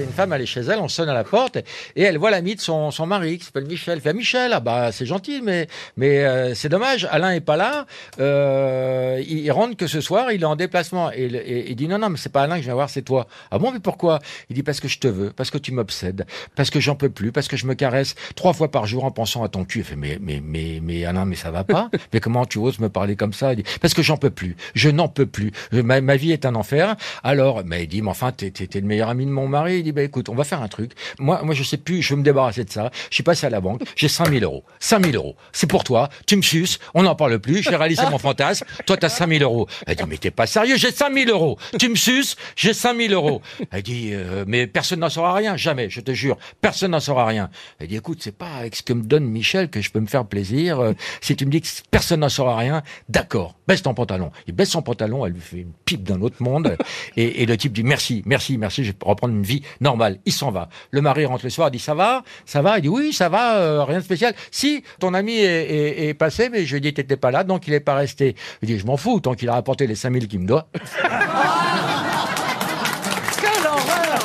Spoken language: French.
c'est une femme, elle est chez elle, on sonne à la porte et elle voit l'ami de son, son mari qui s'appelle Michel. Elle fait Michel, ah bah c'est gentil, mais mais euh, c'est dommage, Alain est pas là. Euh, il, il rentre que ce soir, il est en déplacement et, il- dit non non mais c'est pas Alain que je viens voir, c'est toi. Ah bon mais pourquoi? Il dit parce que je te veux, parce que tu m'obsèdes, parce que j'en peux plus, parce que je me caresse trois fois par jour en pensant à ton cul. Il fait mais mais mais mais Alain mais ça va pas? mais comment tu oses me parler comme ça? Il dit parce que j'en peux plus, je n'en peux plus. Ma, ma vie est un enfer. Alors mais il dit mais enfin t'es t'es le meilleur ami de mon mari. Bah écoute on va faire un truc. Moi moi je sais plus, je veux me débarrasser de ça. Je suis passé à la banque, j'ai 5000 euros. 5000 euros, c'est pour toi. Tu me suces, on n'en parle plus. J'ai réalisé mon fantasme. Toi t'as 5000 euros. Elle dit mais t'es pas sérieux, j'ai 5000 euros. Tu me suces, j'ai 5000 euros. Elle dit euh, mais personne n'en saura rien, jamais, je te jure, personne n'en saura rien. Elle dit écoute c'est pas avec ce que me donne Michel que je peux me faire plaisir. Euh, si tu me dis que personne n'en saura rien, d'accord, baisse ton pantalon. Il baisse son pantalon, elle lui fait une pipe d'un autre monde. Et, et le type dit merci, merci, merci, je vais reprendre une vie normale. Il s'en va. Le mari rentre le soir, dit ça va, ça va. Il dit oui, ça va, euh, rien de spécial. Si ton ami est passé, mais je lui ai dit t'étais pas là, donc il est pas resté. Il dit je m'en fous tant qu'il a rapporté les 5000 qu'il me doit. Quelle horreur